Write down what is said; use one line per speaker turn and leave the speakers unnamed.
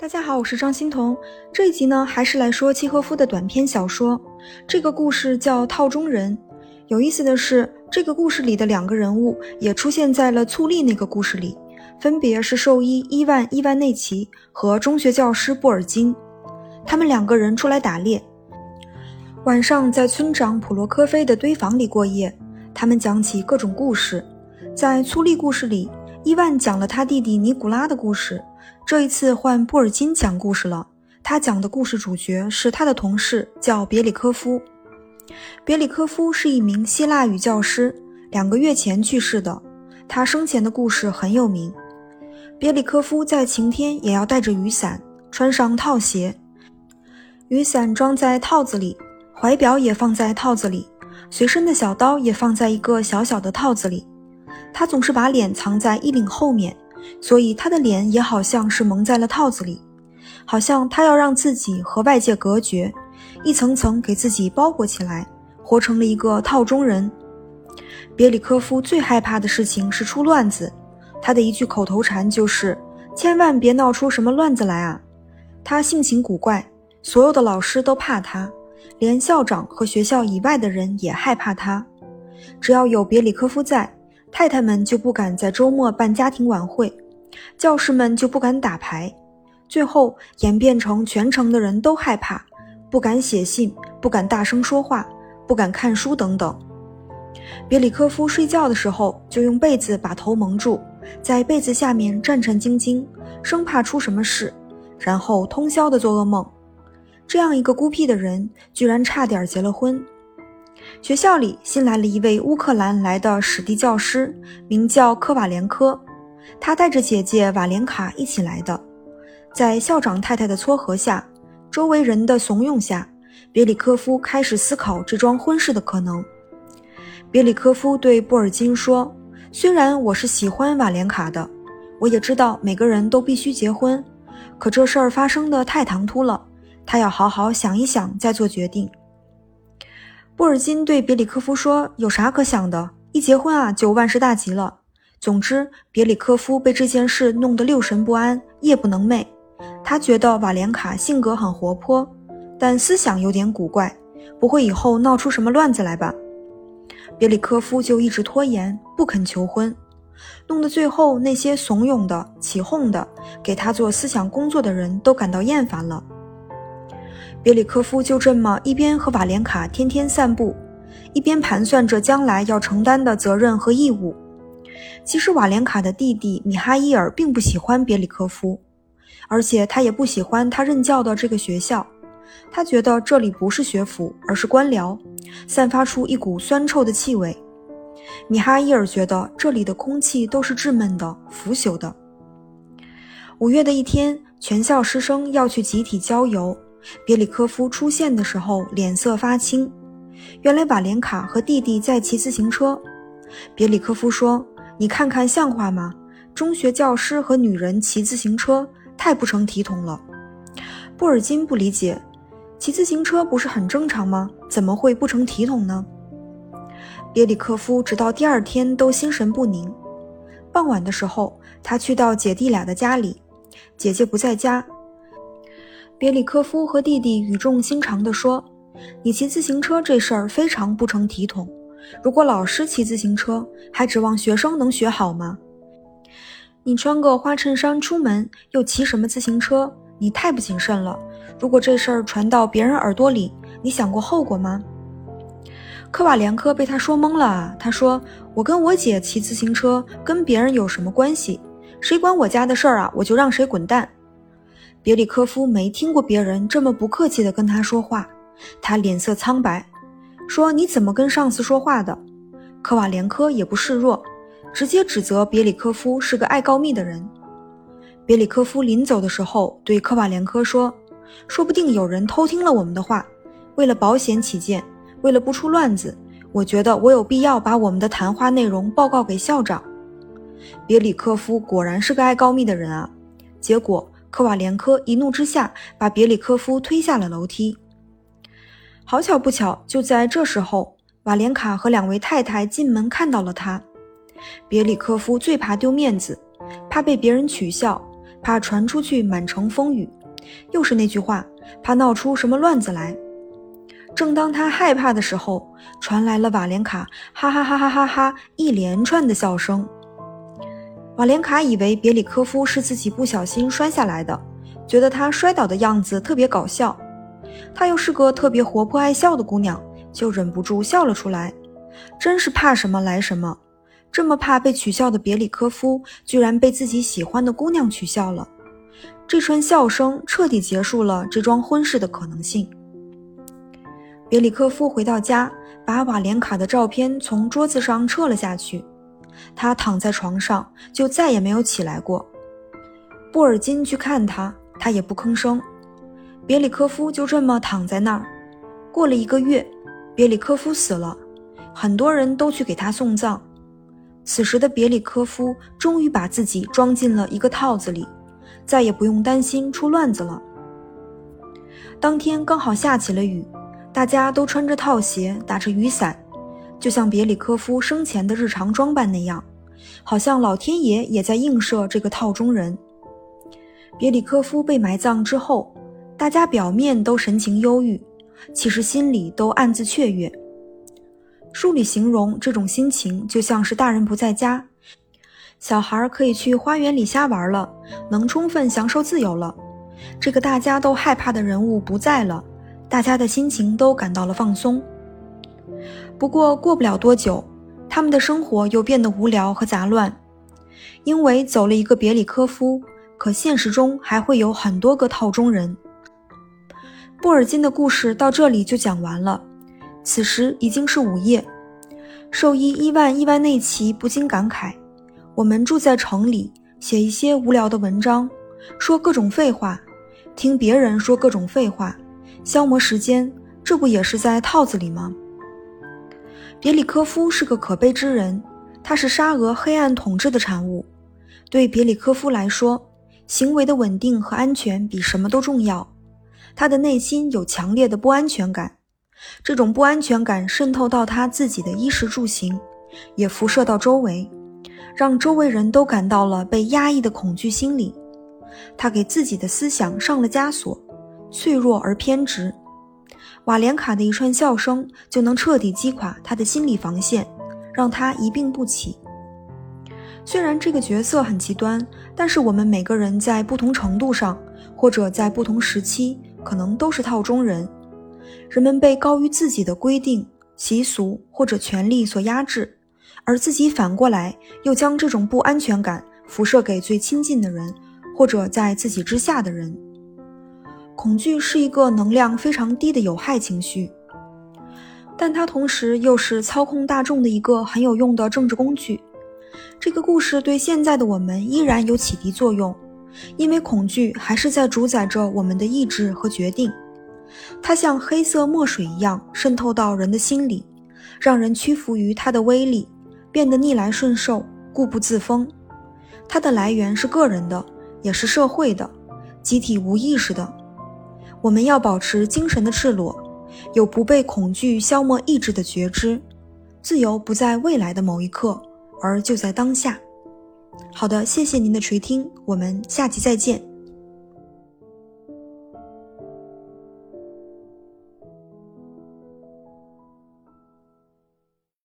大家好，我是张欣彤。这一集呢，还是来说契诃夫的短篇小说。这个故事叫《套中人》。有意思的是，这个故事里的两个人物也出现在了醋栗那个故事里，分别是兽医伊万·伊万内奇和中学教师布尔金。他们两个人出来打猎，晚上在村长普罗科菲的堆房里过夜。他们讲起各种故事。在醋栗故事里，伊万讲了他弟弟尼古拉的故事。这一次换布尔金讲故事了。他讲的故事主角是他的同事，叫别里科夫。别里科夫是一名希腊语教师，两个月前去世的。他生前的故事很有名。别里科夫在晴天也要带着雨伞，穿上套鞋，雨伞装在套子里，怀表也放在套子里，随身的小刀也放在一个小小的套子里。他总是把脸藏在衣领后面。所以他的脸也好像是蒙在了套子里，好像他要让自己和外界隔绝，一层层给自己包裹起来，活成了一个套中人。别里科夫最害怕的事情是出乱子，他的一句口头禅就是“千万别闹出什么乱子来啊”。他性情古怪，所有的老师都怕他，连校长和学校以外的人也害怕他。只要有别里科夫在。太太们就不敢在周末办家庭晚会，教师们就不敢打牌，最后演变成全城的人都害怕，不敢写信，不敢大声说话，不敢看书等等。别里科夫睡觉的时候就用被子把头蒙住，在被子下面战战兢兢，生怕出什么事，然后通宵的做噩梦。这样一个孤僻的人，居然差点结了婚。学校里新来了一位乌克兰来的史地教师，名叫科瓦连科。他带着姐姐瓦连卡一起来的。在校长太太的撮合下，周围人的怂恿下，别里科夫开始思考这桩婚事的可能。别里科夫对布尔金说：“虽然我是喜欢瓦连卡的，我也知道每个人都必须结婚，可这事儿发生的太唐突了，他要好好想一想再做决定。”布尔金对别里科夫说：“有啥可想的？一结婚啊，就万事大吉了。总之，别里科夫被这件事弄得六神不安，夜不能寐。他觉得瓦莲卡性格很活泼，但思想有点古怪，不会以后闹出什么乱子来吧？别里科夫就一直拖延，不肯求婚，弄得最后那些怂恿的、起哄的、给他做思想工作的人都感到厌烦了。”别里科夫就这么一边和瓦莲卡天天散步，一边盘算着将来要承担的责任和义务。其实瓦莲卡的弟弟米哈伊尔并不喜欢别里科夫，而且他也不喜欢他任教的这个学校。他觉得这里不是学府，而是官僚，散发出一股酸臭的气味。米哈伊尔觉得这里的空气都是稚闷的、腐朽的。五月的一天，全校师生要去集体郊游。别里科夫出现的时候，脸色发青。原来瓦莲卡和弟弟在骑自行车。别里科夫说：“你看看像话吗？中学教师和女人骑自行车，太不成体统了。”布尔金不理解：“骑自行车不是很正常吗？怎么会不成体统呢？”别里科夫直到第二天都心神不宁。傍晚的时候，他去到姐弟俩的家里，姐姐不在家。别里科夫和弟弟语重心长地说：“你骑自行车这事儿非常不成体统。如果老师骑自行车，还指望学生能学好吗？你穿个花衬衫出门，又骑什么自行车？你太不谨慎了。如果这事儿传到别人耳朵里，你想过后果吗？”科瓦连科被他说懵了。他说：“我跟我姐骑自行车，跟别人有什么关系？谁管我家的事儿啊？我就让谁滚蛋。”别里科夫没听过别人这么不客气地跟他说话，他脸色苍白，说：“你怎么跟上司说话的？”科瓦连科也不示弱，直接指责别里科夫是个爱告密的人。别里科夫临走的时候对科瓦连科说：“说不定有人偷听了我们的话，为了保险起见，为了不出乱子，我觉得我有必要把我们的谈话内容报告给校长。”别里科夫果然是个爱告密的人啊，结果。科瓦连科一怒之下，把别里科夫推下了楼梯。好巧不巧，就在这时候，瓦连卡和两位太太进门看到了他。别里科夫最怕丢面子，怕被别人取笑，怕传出去满城风雨；又是那句话，怕闹出什么乱子来。正当他害怕的时候，传来了瓦莲卡哈哈哈哈哈哈一连串的笑声。瓦莲卡以为别里科夫是自己不小心摔下来的，觉得他摔倒的样子特别搞笑。她又是个特别活泼爱笑的姑娘，就忍不住笑了出来。真是怕什么来什么，这么怕被取笑的别里科夫，居然被自己喜欢的姑娘取笑了。这串笑声彻底结束了这桩婚事的可能性。别里科夫回到家，把瓦莲卡的照片从桌子上撤了下去。他躺在床上，就再也没有起来过。布尔金去看他，他也不吭声。别里科夫就这么躺在那儿。过了一个月，别里科夫死了。很多人都去给他送葬。此时的别里科夫终于把自己装进了一个套子里，再也不用担心出乱子了。当天刚好下起了雨，大家都穿着套鞋，打着雨伞，就像别里科夫生前的日常装扮那样，好像老天爷也在映射这个套中人。别里科夫被埋葬之后，大家表面都神情忧郁，其实心里都暗自雀跃。书里形容这种心情，就像是大人不在家，小孩可以去花园里瞎玩了，能充分享受自由了。这个大家都害怕的人物不在了，大家的心情都感到了放松。不过过不了多久，他们的生活又变得无聊和杂乱，因为走了一个别里科夫，可现实中还会有很多个套中人。布尔金的故事到这里就讲完了。此时已经是午夜，兽医伊万伊万内奇不禁感慨：“我们住在城里，写一些无聊的文章，说各种废话，听别人说各种废话，消磨时间，这不也是在套子里吗？”别里科夫是个可悲之人，他是沙俄黑暗统治的产物。对别里科夫来说，行为的稳定和安全比什么都重要。他的内心有强烈的不安全感。这种不安全感渗透到他自己的衣食住行，也辐射到周围，让周围人都感到了被压抑的恐惧心理。他给自己的思想上了枷锁，脆弱而偏执。瓦莲卡的一串笑声就能彻底击垮他的心理防线，让他一病不起。虽然这个角色很极端，但是我们每个人在不同程度上，或者在不同时期，可能都是套中人。人们被高于自己的规定、习俗或者权利所压制，而自己反过来又将这种不安全感辐射给最亲近的人，或者在自己之下的人。恐惧是一个能量非常低的有害情绪，但它同时又是操控大众的一个很有用的政治工具。这个故事对现在的我们依然有启迪作用，因为恐惧还是在主宰着我们的意志和决定。它像黑色墨水一样渗透到人的心里，让人屈服于它的威力，变得逆来顺受、固步自封。它的来源是个人的，也是社会的、集体无意识的。我们要保持精神的赤裸，有不被恐惧消磨意志的觉知。自由不在未来的某一刻，而就在当下。好的，谢谢您的垂听，我们下期再见。